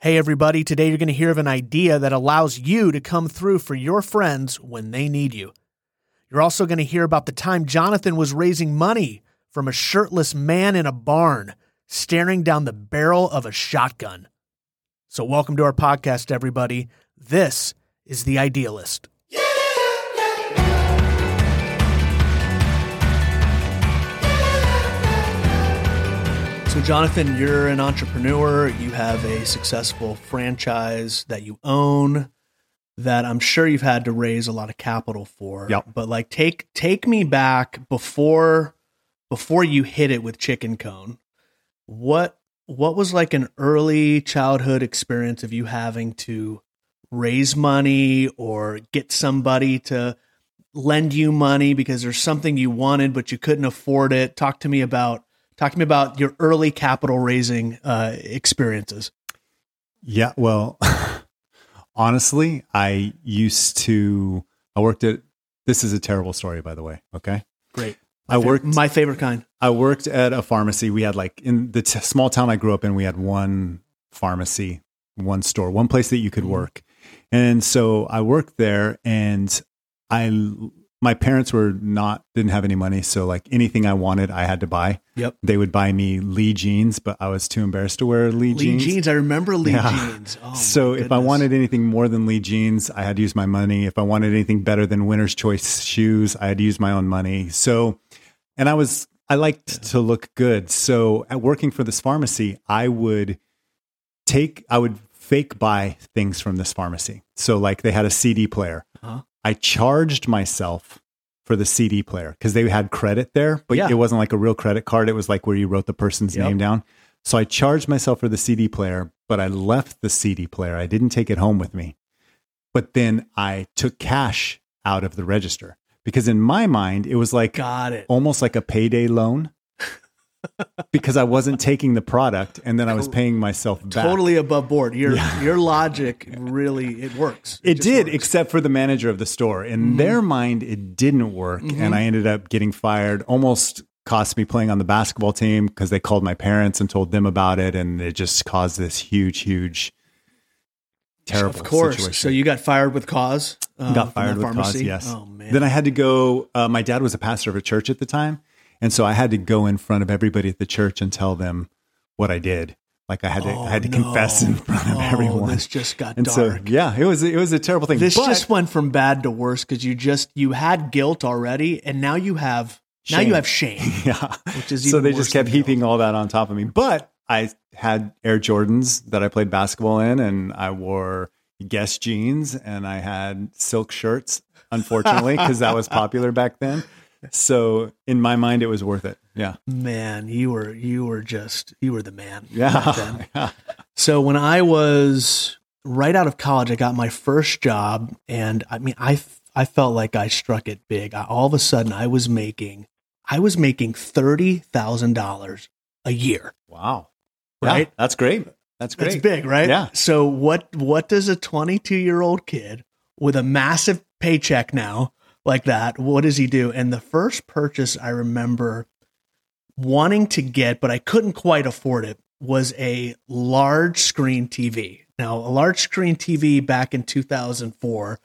Hey, everybody, today you're going to hear of an idea that allows you to come through for your friends when they need you. You're also going to hear about the time Jonathan was raising money from a shirtless man in a barn staring down the barrel of a shotgun. So, welcome to our podcast, everybody. This is The Idealist. So, Jonathan, you're an entrepreneur. You have a successful franchise that you own that I'm sure you've had to raise a lot of capital for. Yep. But like take take me back before before you hit it with Chicken Cone. What what was like an early childhood experience of you having to raise money or get somebody to lend you money because there's something you wanted but you couldn't afford it? Talk to me about talk to me about your early capital raising uh, experiences. Yeah, well, honestly, I used to. I worked at. This is a terrible story, by the way. Okay, Great. I worked. My favorite kind. I worked at a pharmacy. We had like in the t- small town I grew up in, we had one pharmacy, one store, one place that you could Mhm. work. And so I worked there and I my parents were not didn't have any money, so like anything I wanted, I had to buy. Yep. They would buy me Lee jeans, but I was too embarrassed to wear Lee, jeans. Lee jeans. I remember Lee Yeah. jeans. Oh, so if I wanted anything more than Lee jeans, I had to use my money. If I wanted anything better than Winner's Choice shoes, I had to use my own money. So, and I was I liked to look good. So at working for this pharmacy, I would take I would fake buy things from this pharmacy. So like they had a CD player. Uh-huh. I charged myself for the CD player because they had credit there, but Yeah. it wasn't like a real credit card. It was like where you wrote the person's Yep. name down. So I charged myself for the CD player, but I left the CD player. I didn't take it home with me. But then I took cash out of the register because in my mind, it was like got it. almost like a payday loan because I wasn't taking the product and then I was paying myself back. Totally above board. Your Yeah. your logic really it works. It just did, works. except for the manager of the store. In Mhm. their mind, it didn't work. Mhm. And I ended up getting fired. Almost cost me playing on the basketball team because they called my parents and told them about it. And it just caused this huge, huge, terrible of course. situation. So you got fired with cause. Uh, got fired with pharmacy? cause, yes. Oh man. Then I had to go. Uh, my dad was a pastor of a church at the time. And so I had to go in front of everybody at the church and tell them what I did. Like I had to, Oh, I had to no. confess in front of Oh, everyone. This just got and so, dark. yeah, it was, it was a terrible thing. this But- just went from bad to worse because you just you had guilt already, and now you have now you have shame. yeah. Which is so they just kept than guilt. heaping all that on top of me. But I had Air Jordans that I played basketball in, and I wore Guess jeans, and I had silk shirts. Unfortunately, because that was popular back then. So in my mind, it was worth it. Yeah, Man, you were you were just you were the man. then. yeah, So when I was right out of college, I got my first job, and I mean, I I felt like I struck it big. I, all of a sudden, I was making I was making thirty thousand dollars a year. wow, Right? Yeah, that's great. That's great. That's big, right? Yeah. So what what does a twenty two year old kid with a massive paycheck now like that? What does he do? And the first purchase I remember wanting to get, but I couldn't quite afford it, was a large screen TV. Now, a large screen TV back in 2004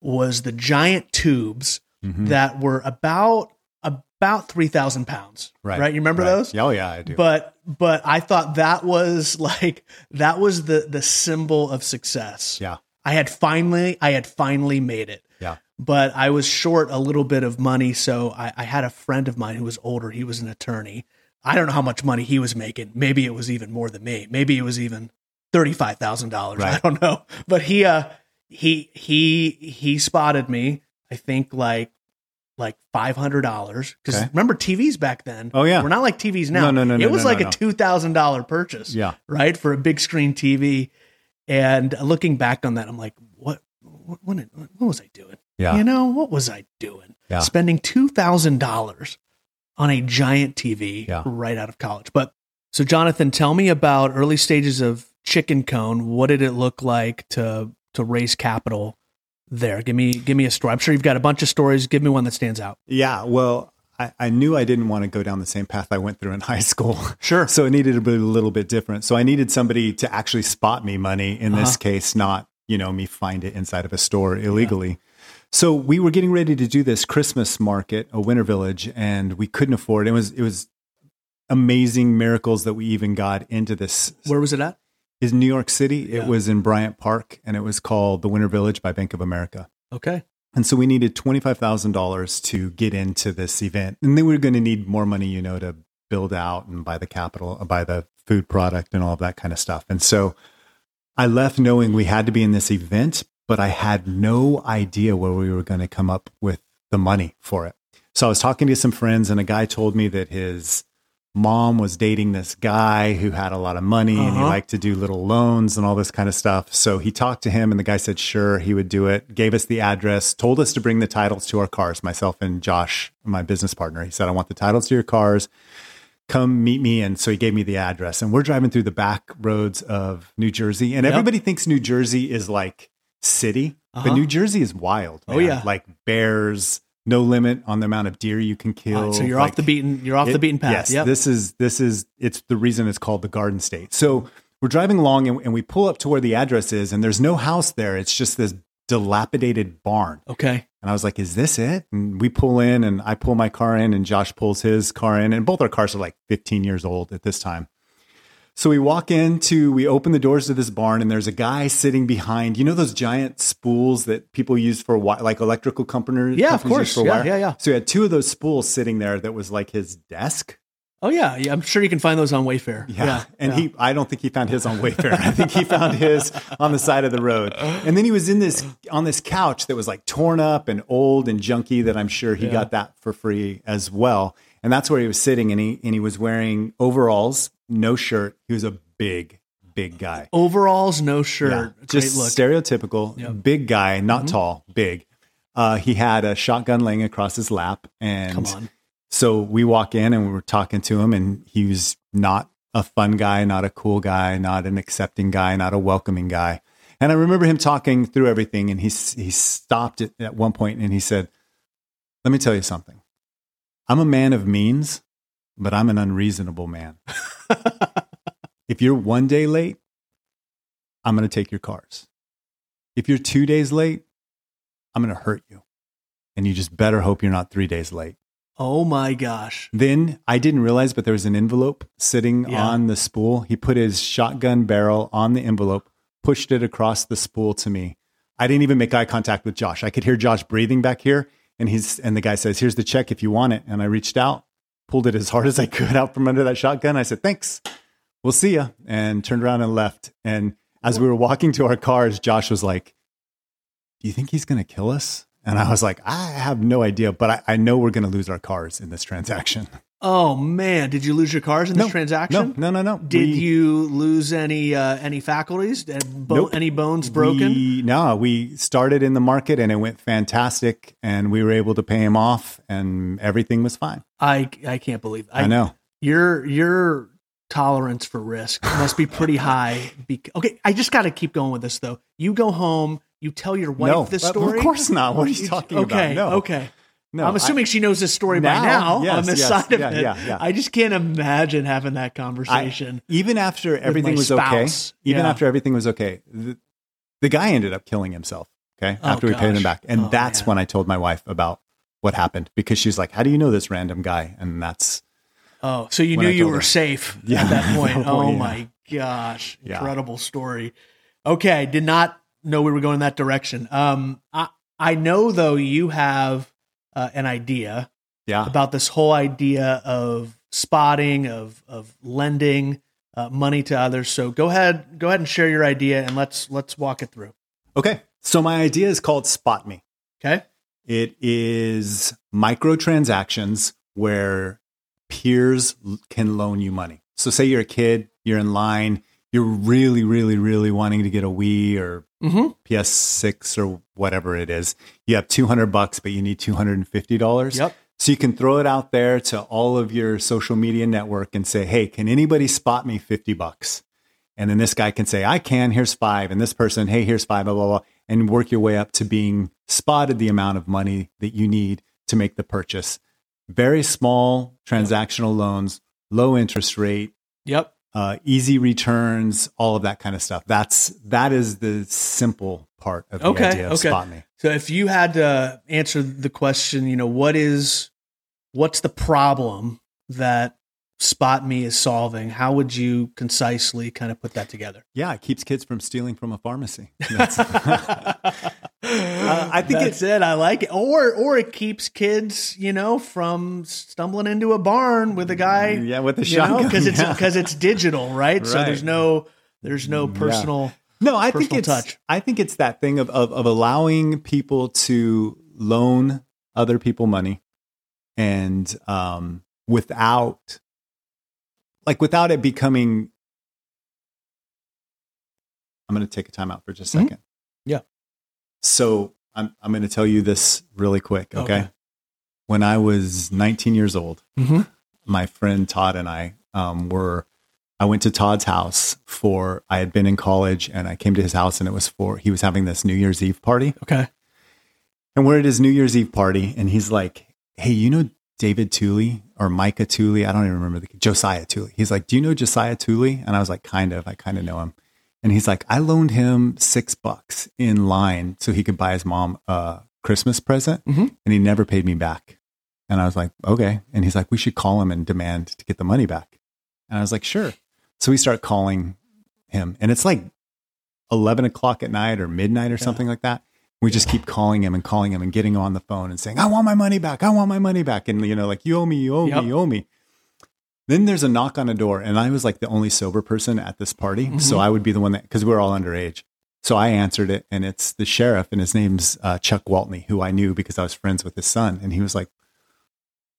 was the giant tubes Mhm. that were about about 3,000 pounds. Right. Right. You remember Right. those? Oh yeah, I do. But but I thought that was like that was the the symbol of success. yeah, I had finally I had finally made it. Yeah. But I was short a little bit of money, so I, I had a friend of mine who was older. He was an attorney. I don't know how much money he was making. Maybe it was even more than me. Maybe it was even thirty five thousand dollars. I don't know. But he uh he he he spotted me. I think like like five hundred dollars because Okay. remember TVs back then. Oh, yeah. we're not like TVs now. No, no, no, It no, was no, like no, a two thousand dollar purchase yeah. right for a big screen TV. And looking back on that, I'm like, what? What, what, what was I doing? Yeah. You know, what was I doing? Yeah. Spending two thousand dollars on a giant TV Yeah. right out of college. But so, Jonathan, tell me about early stages of Chicken Cone. What did it look like to to raise capital there? Give me give me a story. I'm sure you've got a bunch of stories. Give me one that stands out. Yeah, well, I, I knew I didn't want to go down the same path I went through in high school. Sure. So it needed to be a little bit different. So I needed somebody to actually spot me money. In this Uh-huh. case, not you know me find it inside of a store illegally. So we were getting ready to do this Christmas market, a winter village, and we couldn't afford it. It was it was amazing miracles that we even got into this Where was it at? is New York City. Yeah. It was in Bryant Park and it was called the Winter Village by Bank of America. Okay. And so we needed $25,000 to get into this event. And then we were going to need more money, you know, to build out and buy the capital, uh, buy the food product and all of that kind of stuff. And so I left knowing we had to be in this event, but I had no idea where we were going to come up with the money for it. So I was talking to some friends and a guy told me that his mom was dating this guy who had a lot of money and he Uh-huh. liked to do little loans and all this kind of stuff. So he talked to him and the guy said, sure, he would do it, gave us the address, told us to bring the titles to our cars, myself and Josh, my business partner. He said, I want the titles to your cars. Come meet me. And so he gave me the address. And we're driving through the back roads of New Jersey. And Yep. everybody thinks New Jersey is like city, Uh-huh. but New Jersey is wild. Oh, yeah. Like bears, no limit on the amount of deer you can kill. Right, so you're like- off the beaten. You're off the beaten path. Yes, yep. this is this is it's the reason it's called the Garden State. So we're driving along and, and we pull up to where the address is, and there's no house there. It's just this dilapidated barn. okay. And I was like, "Is this it?" And we pull in, and I pull my car in, and Josh pulls his car in, and both our cars are like 15 years old at this time. So we walk into, we open the doors to this barn, and there's a guy sitting behind. You know those giant spools that people use for wi- like electrical companies. Yeah, of companies course. For Yeah, wire. yeah, yeah. So he had two of those spools sitting there that was like his desk. Oh yeah. yeah. I'm sure you can find those on Wayfair. Yeah. And yeah. he, I don't think he found his on Wayfair. I think he found his on the side of the road. And then he was in this, on this couch that was like torn up and old and junky that I'm sure he Yeah. got that for free as well. And that's where he was sitting and he, and he was wearing overalls, no shirt. He was a big, big guy. overalls, no shirt. Yeah, just look. stereotypical Yep. big guy, not Mhm. tall, big. Uh, he had a shotgun laying across his lap, and Come on. so we walk in and we were talking to him, and he was not a fun guy, not a cool guy, not an accepting guy, not a welcoming guy. And I remember him talking through everything, and he he stopped it at one point, and he said, "Let me tell you something. I'm a man of means, but I'm an unreasonable man. if you're one day late, I'm going to take your cars. If you're two days late, I'm going to hurt you. And you just better hope you're not three days late. Oh my gosh. Then I didn't realize, but there was an envelope sitting Yeah. on the spool. He put his shotgun barrel on the envelope, pushed it across the spool to me. I didn't even make eye contact with Josh. I could hear Josh breathing back here. And he's and the guy says, Here's the check if you want it. And I reached out, pulled it as hard as I could out from under that shotgun. I said, Thanks. We'll see ya. And turned around and left. And as we were walking to our cars, Josh was like, Do you think he's gonna kill us? And I was like, I have no idea, but I, I know we're gonna lose our cars in this transaction. Oh man, did you lose your cars in this No, transaction? No, no, no, no. Did We- you lose any uh, any faculties? Bo- Nope. Any bones broken? We, no, we started in the market and it went fantastic, and we were able to pay him off, and everything was fine. I I can't believe. I, know. your your tolerance for risk must be pretty high. Bec- okay, I just got to keep going with this though. You go home, you tell your wife no, this story. of course not. What are you You- talking okay, about? No, okay. No. I'm assuming she knows this story by Now, now on yes, this yes, side of yeah, it. yeah, yeah. I just can't imagine having that I- conversation. even after everything was okay, even after everything was okay, the, the guy ended up killing himself. Okay, Oh, after we paid him back, and Oh, that's man. when I told my wife about what happened because she's like, "How do you know this random guy?" And that's oh, so you knew you were her. safe at that point. Oh, oh my gosh, incredible story. Okay, did not know we were going that direction. Um, I I know though you have uh, an idea yeah. about this whole idea of spotting of of lending uh, money to others. So go ahead, go ahead and share your idea, and let's let's walk it through. Okay, so my idea is called Spot Me. Okay. It is microtransactions where peers can loan you money. So, say you're a kid, you're in line, you're really, really, really wanting to get a Wii or Mm-hmm. PS6 or whatever it is. You have 200 bucks, but you need $250. Yep. So you can throw it out there to all of your social media network and say, "Hey, can anybody spot me 50 bucks?" And then this guy can say, "I can, here's 5." And this person, "Hey, here's 5, blah blah blah." And work your way up to being spotted the amount of money that you need to make the purchase. very small transactional loans, low interest rate, Yep. Uh, easy returns, all of that kind of stuff. That's that is the simple part of the Okay, idea of okay. spot me. So if you had to answer the question, you know, what is what's the problem that Spot Me is solving? How would you concisely kind of put that together? Yeah, it keeps kids from stealing from a pharmacy. I think that's it. I like it. Or or it keeps kids, you know, from stumbling into a barn with a guy, yeah, with you shotgun because it's yeah. because it's digital, right? So there's no there's no Yeah. personal. No, I think it's touch. I think it's that thing of, of of allowing people to loan other people money and um without like without it becoming I'm going to take a time out for just a Mhm. 2nd Yeah. So I'm I'm going to tell you this really quick, okay? Okay. When I was 19 years old, Mhm. my friend Todd and I um, were. I went to Todd's house for. I had been in college, and I came to his house, and it was for. He was having this New Year's Eve party, Okay. and we're at his New Year's Eve party, and he's like, "Hey, you know David Tooley or Micah Tooley? I don't even remember the Josiah Tooley." He's like, "Do you know Josiah Tooley?" And I was like, "Kind of. I kind of know him." And he's like, "I loaned him six bucks in line so he could buy his mom a Christmas present, Mhm. and he never paid me back." And I was like, "Okay." And he's like, "We should call him and demand to get the money back." And I was like, "Sure." So we start calling him, and it's like eleven o'clock at night or midnight or something like that. We just keep calling him and calling him and getting him on the phone and saying, "I want my money back. I want my money back." And you know, like you owe me, you owe Yep. me, you owe me. Then there's a knock on a door, and I was like the only sober person at this party, so Mhm. I would be the one that because we were all underage. So I answered it, and it's the sheriff, and his name's uh, Chuck Waltney, who I knew because I was friends with his son, and he was like,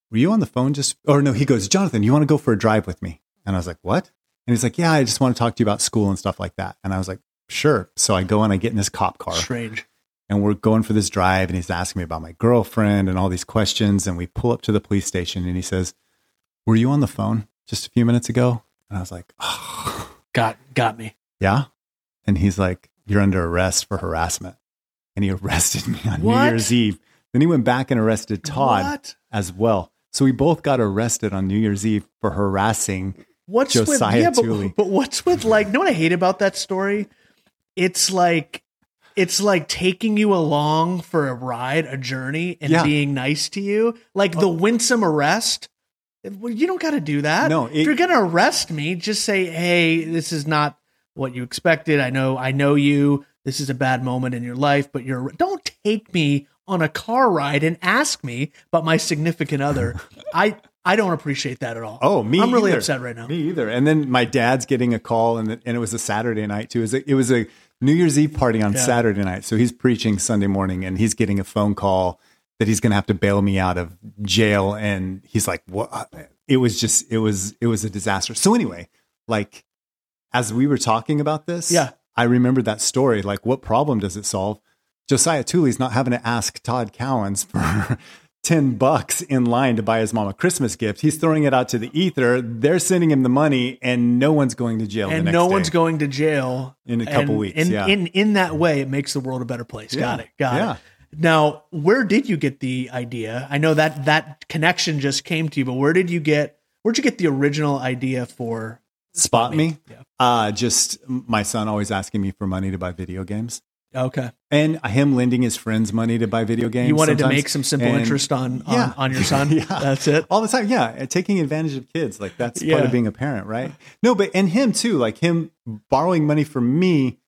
"Were you on the phone just?" Or no, he goes, "Jonathan, you want to go for a drive with me?" And I was like, "What?" And he's like, "Yeah, I just want to talk to you about school and stuff like that." And I was like, "Sure." So I go and I get in this cop car Strange. and we're going for this drive and he's asking me about my girlfriend and all these questions and we pull up to the police station and he says were you on the phone just a few minutes ago and i was like oh, Got got me. yeah and he's like you're under arrest for harassment and he arrested me on What? new year's eve then he went back and arrested todd What? as well so we both got arrested on new year's eve for harassing What's Josiah with yeah, Tooley. but, but what's with like? You know what I hate about that story? It's like it's like taking you along for a ride, a journey, and Yeah. being nice to you. Like the oh. winsome arrest. Well, you don't got to do that. No, if you're gonna arrest me, just say, "Hey, this is not what you expected. I know, I know you. This is a bad moment in your life, but you're don't take me on a car ride and ask me about my significant other. I I don't appreciate that at all. Oh, me I'm really either. upset right now. Me either. And then my dad's getting a call, and, and it was a Saturday night too. It was a, it was a New Year's Eve party on Yeah. Saturday night. So he's preaching Sunday morning, and he's getting a phone call that he's going to have to bail me out of jail. And he's like, "What?" It was just, it was, it was a disaster. So anyway, like as we were talking about this, Yeah. I remembered that story. Like, what problem does it solve? Josiah Tooley's not having to ask Todd Cowens for 10 bucks in line to buy his mom a Christmas gift. He's throwing it out to the ether. They're sending him the money and no one's going to jail. and no one's going to jail In a couple And weeks, In, yeah. in in that way, it makes the world a better place. Got it. Got yeah. it. Now, where did you get the idea? I know that that connection just came to you, but where did you get? Where'd you get the original idea for? Spot me. Yeah. Uh, just my son always asking me for money to buy video games. Okay, And him lending his friends money to buy video games. you wanted to make some simple And- interest on, on Yeah. on your son. Yeah. That's it. all the time yeah taking advantage of kids like that's part of being a parent right no but and him too like him borrowing money from me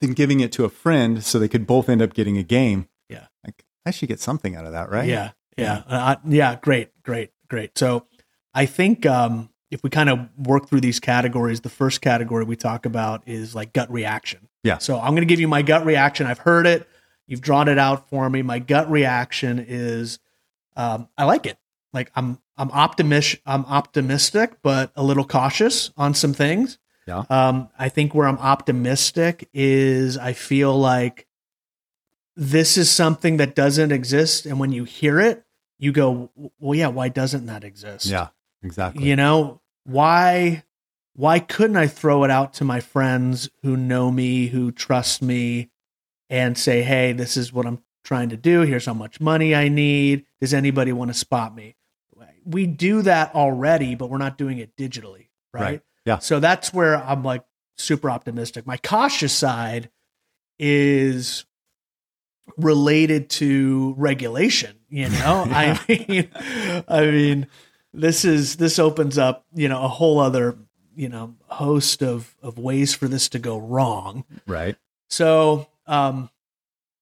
then giving it to a friend so they could both end up getting a game Yeah. like i should get something out of that right Yeah, yeah, uh, yeah. Great, great, great. So, I think um, if we kind of work through these categories, the first category we talk about is like gut reaction. Yeah. So I'm going to give you my gut reaction. I've heard it. You've drawn it out for me. My gut reaction is, um, I like it. Like I'm, I'm optimistic. I'm optimistic, but a little cautious on some things. Yeah. Um, I think where I'm optimistic is I feel like this is something that doesn't exist, and when you hear it, you go, "Well, yeah, why doesn't that exist?" yeah exactly you know why why couldn't i throw it out to my friends who know me who trust me and say hey this is what i'm trying to do. Here's how much money I need. Does anybody want to spot me? We do that already, but we're not doing it digitally, right? Right. Yeah. So that's where I'm like super optimistic. My cautious side is related to regulation, you know? I mean I mean this is this opens up, you know, a whole other, you know, host of of ways for this to go wrong. Right. So, um,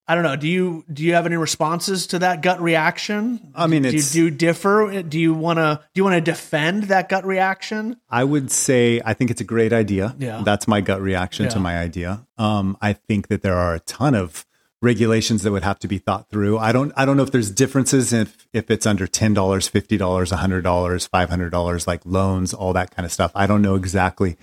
I don't know. Do you do you have any responses to that gut reaction? I mean, do you, do you differ? Do you want to do you want to defend that gut reaction? I would say I think it's a great idea. Yeah. That's my gut reaction Yeah. to my idea. Um, I think that there are a ton of regulations that would have to be thought through. I don't I don't know if there's differences if if it's under ten dollars, fifty dollars, hundred dollars, five hundred dollars, like loans, all that kind of stuff. I don't know exactly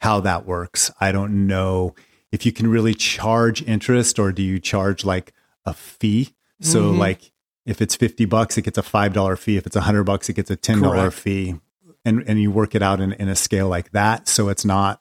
how that works. I don't know if you can really charge interest or do you charge like a fee? So Mhm. like if it's 50 bucks, it gets a $5 fee. If it's 100 bucks, it gets a $10 Correct. fee. And, and you work it out in, in a scale like that. So it's not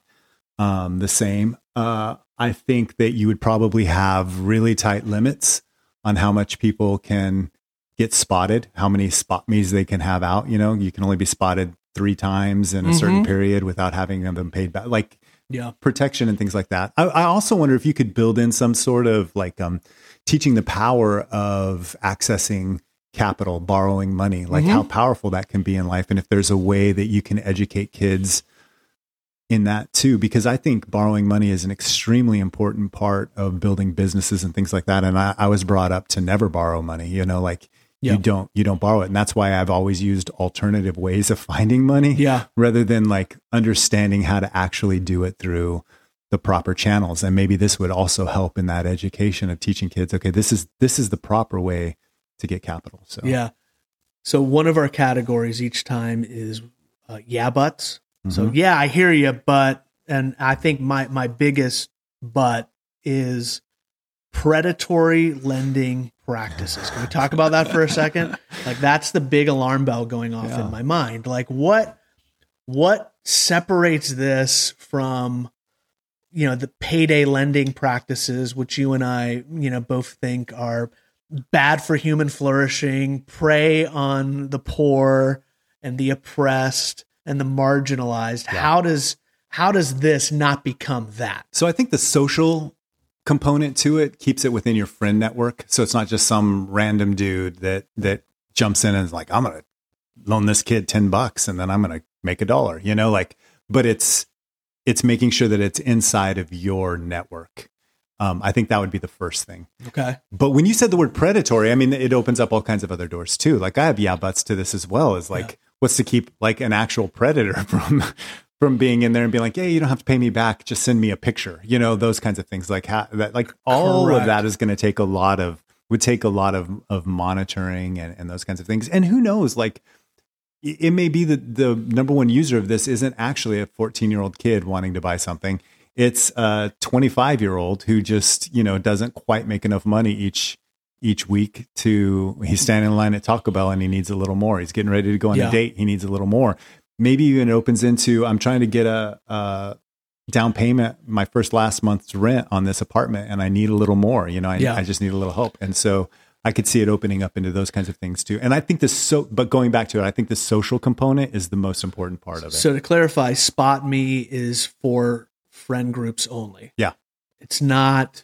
um, the same. Uh, I think that you would probably have really tight limits on how much people can get spotted, how many spot me's they can have out. You know, you can only be spotted three times in a certain Mhm. period without having them paid back. Like Yeah. protection and things like that. I, I also wonder if you could build in some sort of like um, teaching the power of accessing capital, borrowing money, like Mhm. how powerful that can be in life, and if there's a way that you can educate kids in that too, because I think borrowing money is an extremely important part of building businesses and things like that. And I, I was brought up to never borrow money. You know, like Yeah. you don't you don't borrow it, and that's why I've always used alternative ways of finding money Yeah. rather than like understanding how to actually do it through the proper channels and maybe this would also help in that education of teaching kids okay this is this is the proper way to get capital so Yeah. So one of our categories each time is uh, yeah buts. So Mhm. yeah, I hear you, but and I think my my biggest but is predatory lending practices. Can we talk about that for a second? Like that's the big alarm bell going off Yeah. in my mind. Like what what separates this from you know the payday lending practices which you and I, you know, both think are bad for human flourishing, prey on the poor and the oppressed and the marginalized. Yeah. How does how does this not become that? so i think the social component to it keeps it within your friend network so it's not just some random dude that that jumps in and is like i'm gonna loan this kid 10 bucks and then i'm gonna make a dollar you know like but it's it's making sure that it's inside of your network um, i think that would be the first thing Okay. But when you said the word predatory, I mean, it opens up all kinds of other doors too. Like I have yeah buts to this as well. Is like, Yeah. what's to keep like an actual predator from from being in there and being like, hey, you don't have to pay me back, just send me a picture. You know, those kinds of things. Like how that, like all Correct. of that is going to take a lot of would take a lot of of monitoring and, and those kinds of things. And who knows, like. It it may be that the number one user of this isn't actually a 14 year old kid wanting to buy something it's a 25 year old who just you know doesn't quite make enough money each each week to he's standing in line at Taco Bell and he needs a little more. He's getting ready to go on Yeah. a date. He needs a little more. Maybe even it opens into I'm trying to get a, a down payment, my first last month's rent on this apartment, and I need a little more. You know, I, Yeah. I just need a little help. And so I could see it opening up into those kinds of things too. And I think this so, but going back to it, I think the social component is the most important part of it. So to clarify, Spot Me is for friend groups only. Yeah. It's not,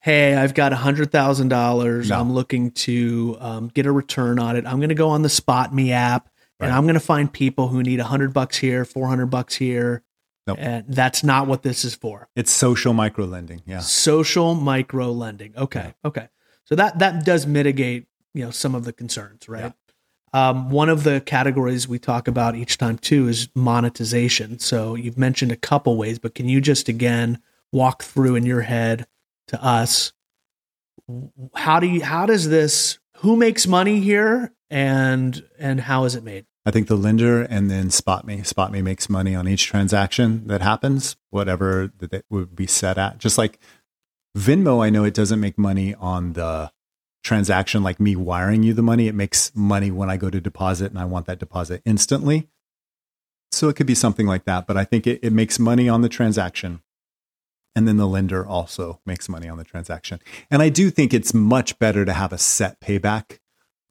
hey, I've got a hundred thousand dollars. No. I'm looking to um, get a return on it. I'm going to go on the Spot Me app and I'm going to find people who need hundred bucks here, four hundred bucks here. Nope. And that's not what this is for. it's social micro lending. Yeah. Social micro lending. Okay. Okay. So that that does mitigate, you know, some of the concerns, right? Um, one of the categories we talk about each time too is monetization. So you've mentioned a couple ways, but can you just again walk through in your head to us how do you how does this who makes money here and and how is it made? I think the lender and then Spot Me. Spot Me makes money on each transaction that happens, whatever that it would be set at. Just like Venmo, I know it doesn't make money on the transaction like me wiring you the money. It makes money when I go to deposit and I want that deposit instantly. So it could be something like that. But I think it, it makes money on the transaction. and then the lender also makes money on the transaction. And I do think it's much better to have a set payback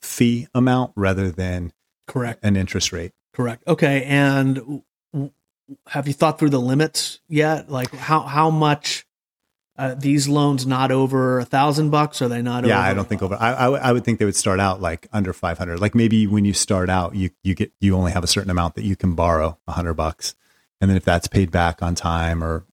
fee amount rather than Correct. an interest rate. Correct. Okay. And w- w- have you thought through the limits yet? Like how how much uh, these loans not over a thousand bucks? Are they not? Over Yeah, over, I don't think over. I, I would- would think they would start out like under five hundred. Like maybe when you start out, you you get you only have a certain amount that you can borrow, a hundred bucks, and then if that's paid back on time or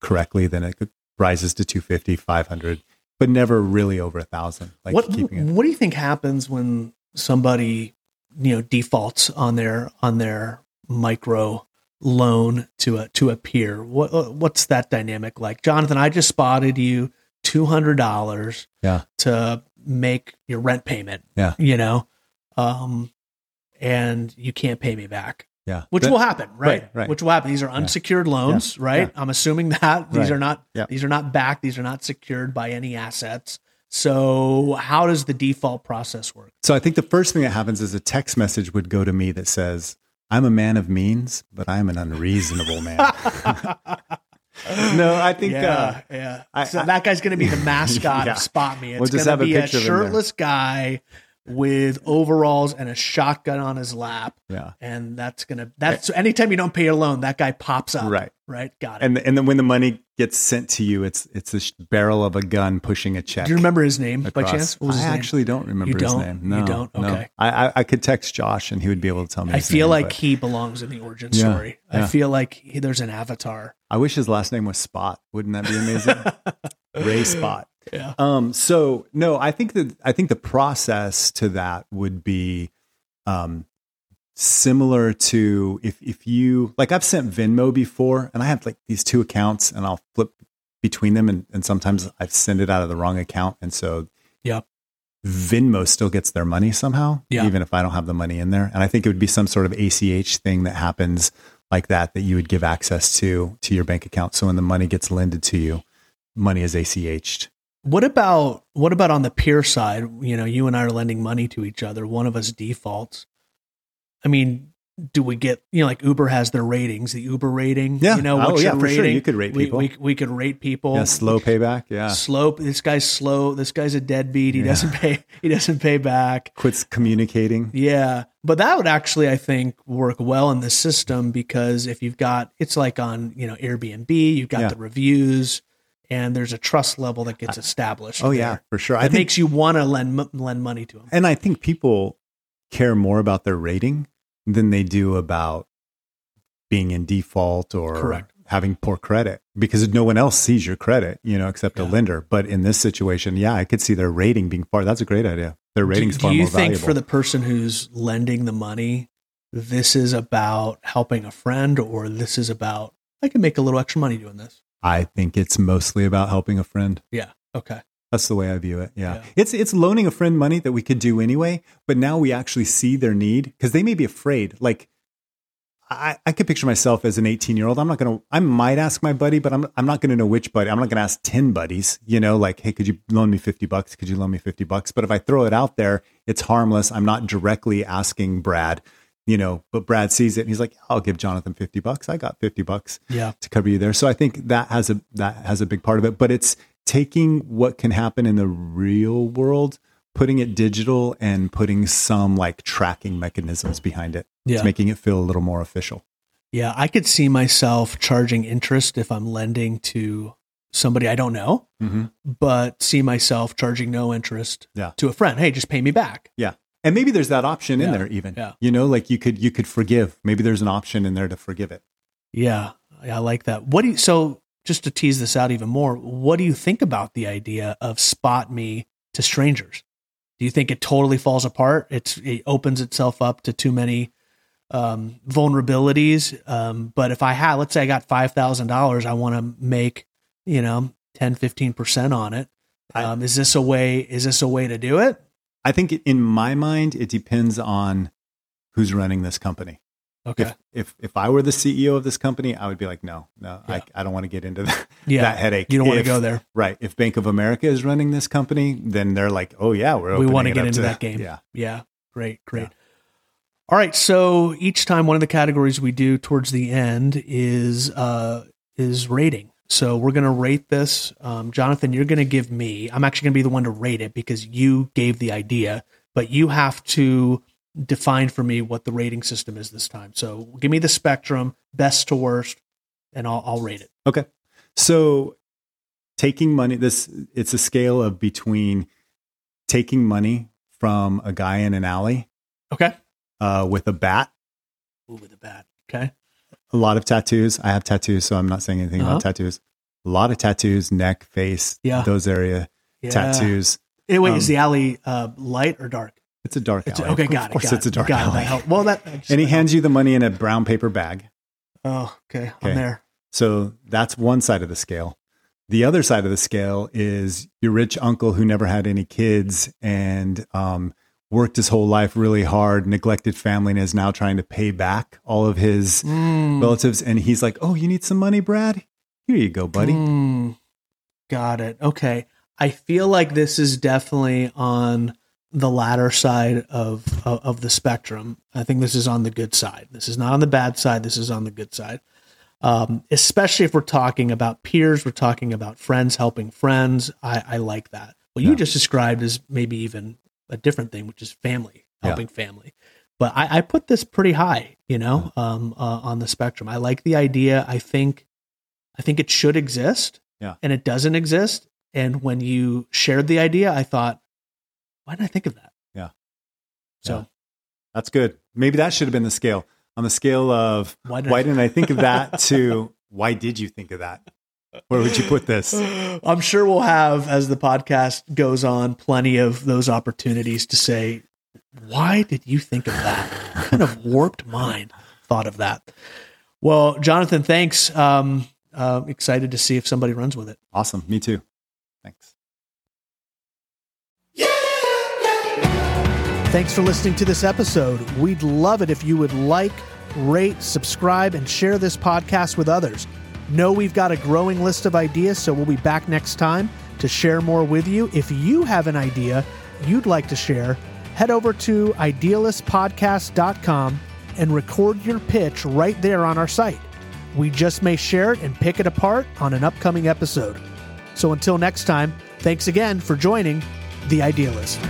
correctly, then it rises to 250, 500, but never really over a thousand. Like what keeping it. What do you think happens when somebody you know defaults on their on their micro loan to a to a peer? What what's that dynamic like, Jonathan? I just spotted you two hundred dollars Yeah. to make your rent payment. Yeah. you know, um, and you can't pay me back. Yeah, Which will happen, right? right, right. Which will happen. These are unsecured loans, right? I'm assuming that these Right. are not Yeah. these are not backed. These are not secured by any assets. So, how does the default process work? So I think the first thing that happens is a text message would go to me that says, "I'm a man of means, but I'm an unreasonable man." no, I think. Uh, yeah, yeah. I- so I- that guy's going to be the mascot Yeah. of Spot Me. It's We'll just going have to a be a, picture of him shirtless guy with overalls and a shotgun on his lap, yeah, and that's gonna that's so anytime you don't pay your loan, that guy pops up. Right. right. Got it. and and then when the money gets sent to you, it's it's sh- barrel of a gun pushing a check. Do you remember his name by chance? What was I his name? actually don't remember You his don't? name. You No, don't? no. Okay. I, I I could text Josh and he would be able to tell me. I feel name, like but he belongs in the origin Yeah, story. I feel like he, there's an avatar. I wish his last name was Spot. Wouldn't that be amazing? Ray Spot. Yeah. Um, so no, I think that I think the process to that would be um, similar to if if you like I've sent Venmo before, and I have like these two accounts, and I'll flip between them, and, and sometimes I've sent it out of the wrong account, and so Yeah. Venmo still gets their money somehow, Yeah. even if I don't have the money in there. And I think it would be some sort of ACH thing that happens like that that you would give access to to your bank account. So when the money gets lended to you, money is ACH'd. What about what about on the peer side? You know, you and I are lending money to each other. One of us defaults. I mean, do we get you know like Uber has their ratings, the Uber rating? Yeah. You know, Oh, yeah, your for sure. You could rate We- people. We, we, could rate people. Yeah, slow payback. Yeah. Slow. This guy's slow. This guy's a deadbeat. He Yeah. doesn't pay. He doesn't pay back. Quits communicating. Yeah, but that would actually, I think, work well in the system because if you've got, it's like on you know Airbnb, you've got Yeah. the reviews, and there's a trust level that gets uh, established. Oh yeah, for sure. It think, makes you want to lend lend money to them. and I think people care more about their rating than they do about being in default or Correct. having poor credit because no one else sees your credit, you know, except a lender. But in this situation, yeah, I could see their rating being far. That's a great idea. Their rating's do, far do you think valuable. for the person who's lending the money, this is about helping a friend, or this is about I can make a little extra money doing this? I think it's mostly about helping a friend. Yeah. Okay. That's the way I view it. Yeah. Yeah. It's it's loaning a friend money that we could do anyway, but now we actually see their need because they may be afraid. Like I, I could picture myself as an 18 year old. I'm not gonna I might ask my buddy, but I'm I'm not gonna know which buddy. I'm not gonna ask 10 buddies, you know, like, hey, could you loan me 50 bucks? Could you loan me 50 bucks? But if I throw it out there, it's harmless. I'm not directly asking Brad, you know, but Brad sees it and he's like, I'll give Jonathan 50 bucks. I got 50 bucks Yeah. to cover you there. So I think that has a that has a big part of it. But it's taking what can happen in the real world, putting it digital, and putting some like tracking mechanisms behind it. Yeah. It's making it feel a little more official. Yeah, I could see myself charging interest if I'm lending to somebody I don't know, Mm-hmm. but see myself charging no interest Yeah. to a friend. Hey, just pay me back. Yeah. And maybe there's that option in Yeah. there even. Yeah. You know, like you could you could forgive. Maybe there's an option in there to forgive it. Yeah, I like that. What do you, so just to tease this out even more, what do you think about the idea of spot me to strangers? Do you think it totally falls apart? It's it opens itself up to too many um, vulnerabilities. Um, but if I had, let's say I got five thousand dollars, I want to make you know 10, 15 percent on it. Um, is this a way? Is this a way to do it? I think in my mind it depends on who's running this company. Okay. If if if I were the CEO of this company, I would be like, no, no, Yeah. I, I don't want to get into that, yeah. that headache. you don't want to go there. Right. If Bank of America is running this company, then they're like, oh yeah, we're we want to get into to- that game. Yeah. Yeah. Great. Great. Yeah. All right. So each time one of the categories we do towards the end is uh is rating. So we're going to rate this. Um, Jonathan, you're going to give me, I'm actually going to be the one to rate it because you gave the idea, but you have to define for me what the rating system is this time. So give me the spectrum, best to worst, and I'll, I'll rate it. Okay. So taking money, this, it's a scale of between taking money from a guy in an alley Okay. uh, with a bat, Ooh, with a bat. Okay. A lot of tattoos. I have tattoos, so I'm not saying anything Uh-huh. about tattoos. A lot of tattoos, neck, face, Yeah. those area Yeah. tattoos. Eh, wait, is Um, the alley uh, light or dark? It's a dark It's, alley. okay, Of got it. course, got it's it, a dark got alley. Helped. Well, that And he hands you the money in a brown paper bag. Oh, okay. Okay. I'm there. So that's one side of the scale. The other side of the scale is your rich uncle who never had any kids and um, worked his whole life really hard, neglected family, and is now trying to pay back all of his Mm. relatives. And he's like, Oh, you need some money, Brad? Here you go, buddy. Mm. Got it. Okay. I feel like this is definitely on the latter side of, of of the spectrum. I think this is on the good side. This is not on the bad side. This is on the good side. Um, especially if we're talking about peers, we're talking about friends helping friends. I, I like that. What you just described is maybe even a different thing, which is family Yeah. helping family. But I, I put this pretty high, you know, um, uh, on the spectrum. I like the idea. I think, I think it should exist. Yeah. And it doesn't exist. And when you shared the idea, I thought, why didn't I think of that? Yeah. So Yeah. That's good. Maybe that should have been the scale. On the scale of why did why didn't I think of that to why did you think of that? Where would you put this? I'm sure we'll have, as the podcast goes on, plenty of those opportunities to say, why did you think of that? Kind of warped mind thought of that? Well, Jonathan, thanks. Um, uh, excited to see if somebody runs with it. Awesome. Me too. Thanks. Thanks for listening to this episode. We'd love it if you would like, rate, subscribe, and share this podcast with others. Know we've got a growing list of ideas, so we'll be back next time to share more with you. If you have an idea you'd like to share, head over to idealistpodcast.com and record your pitch right there on our site. We just may share it and pick it apart on an upcoming episode. So until next time, thanks again for joining The Idealist.